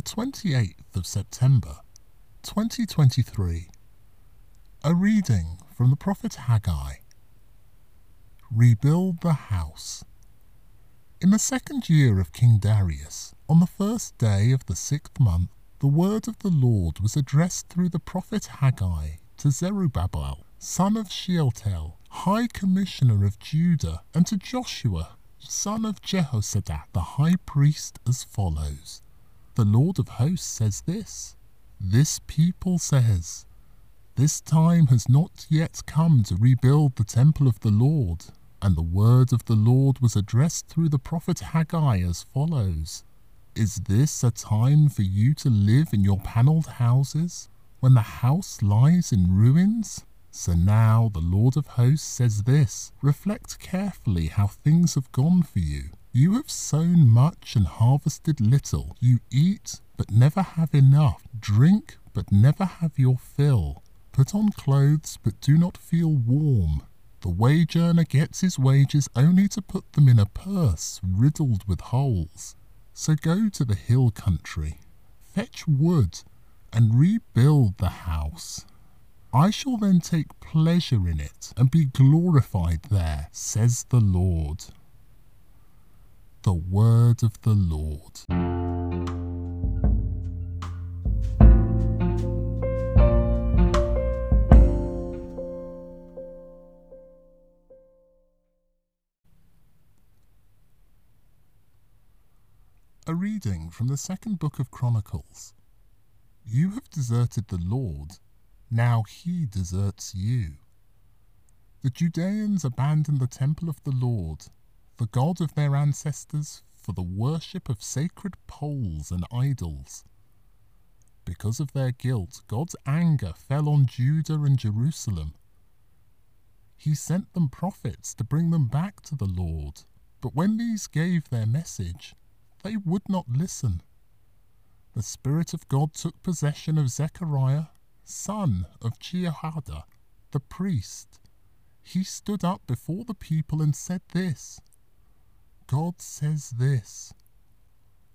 28th of September 2023. A reading from the prophet Haggai. Rebuild the house. In the second year of King Darius, on the first day of the sixth month, the word of the Lord was addressed through the prophet Haggai to Zerubbabel, son of Shealtiel, high commissioner of Judah, and to Joshua, son of Jehozadak, the high priest, as follows The Lord of hosts says this This people says, This time has not yet come to rebuild the temple of the Lord. And the word of the Lord was addressed through the prophet Haggai as follows Is this a time for you to live in your panelled houses, when the house lies in ruins? So now the Lord of hosts says this Reflect carefully how things have gone for you. You have sown much and harvested little. You eat, but never have enough. Drink, but never have your fill. Put on clothes, but do not feel warm. The wage earner gets his wages only to put them in a purse riddled with holes. So go to the hill country, fetch wood, and rebuild the house. I shall then take pleasure in it and be glorified there, says the Lord. The word of the Lord. A reading from the second book of Chronicles. You have deserted the Lord now he deserts you. The Judeans abandoned the temple of the Lord, the God of their ancestors, for the worship of sacred poles and idols. Because of their guilt, God's anger fell on Judah and Jerusalem. He sent them prophets to bring them back to the Lord, but when these gave their message, they would not listen. The Spirit of God took possession of Zechariah son of Jehoiada, the priest. He stood up before the people and said this God says this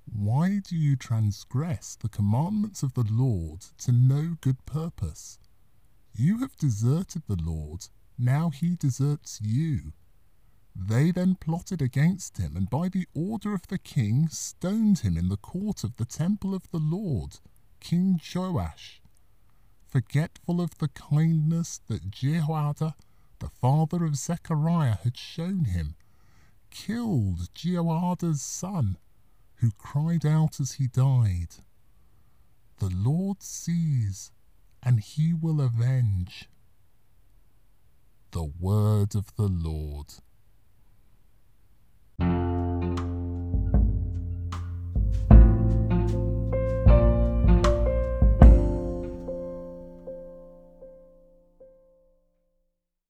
Why do you transgress the commandments of the Lord to no good purpose? You have deserted the Lord, now he deserts you. They then plotted against him, and by the order of the king stoned him in the court of the temple of the Lord, King Joash forgetful of the kindness that Jehoiada, the father of Zechariah, had shown him, killed Jehoiada's son, who cried out as he died, The Lord sees, and he will avenge. The word of the Lord.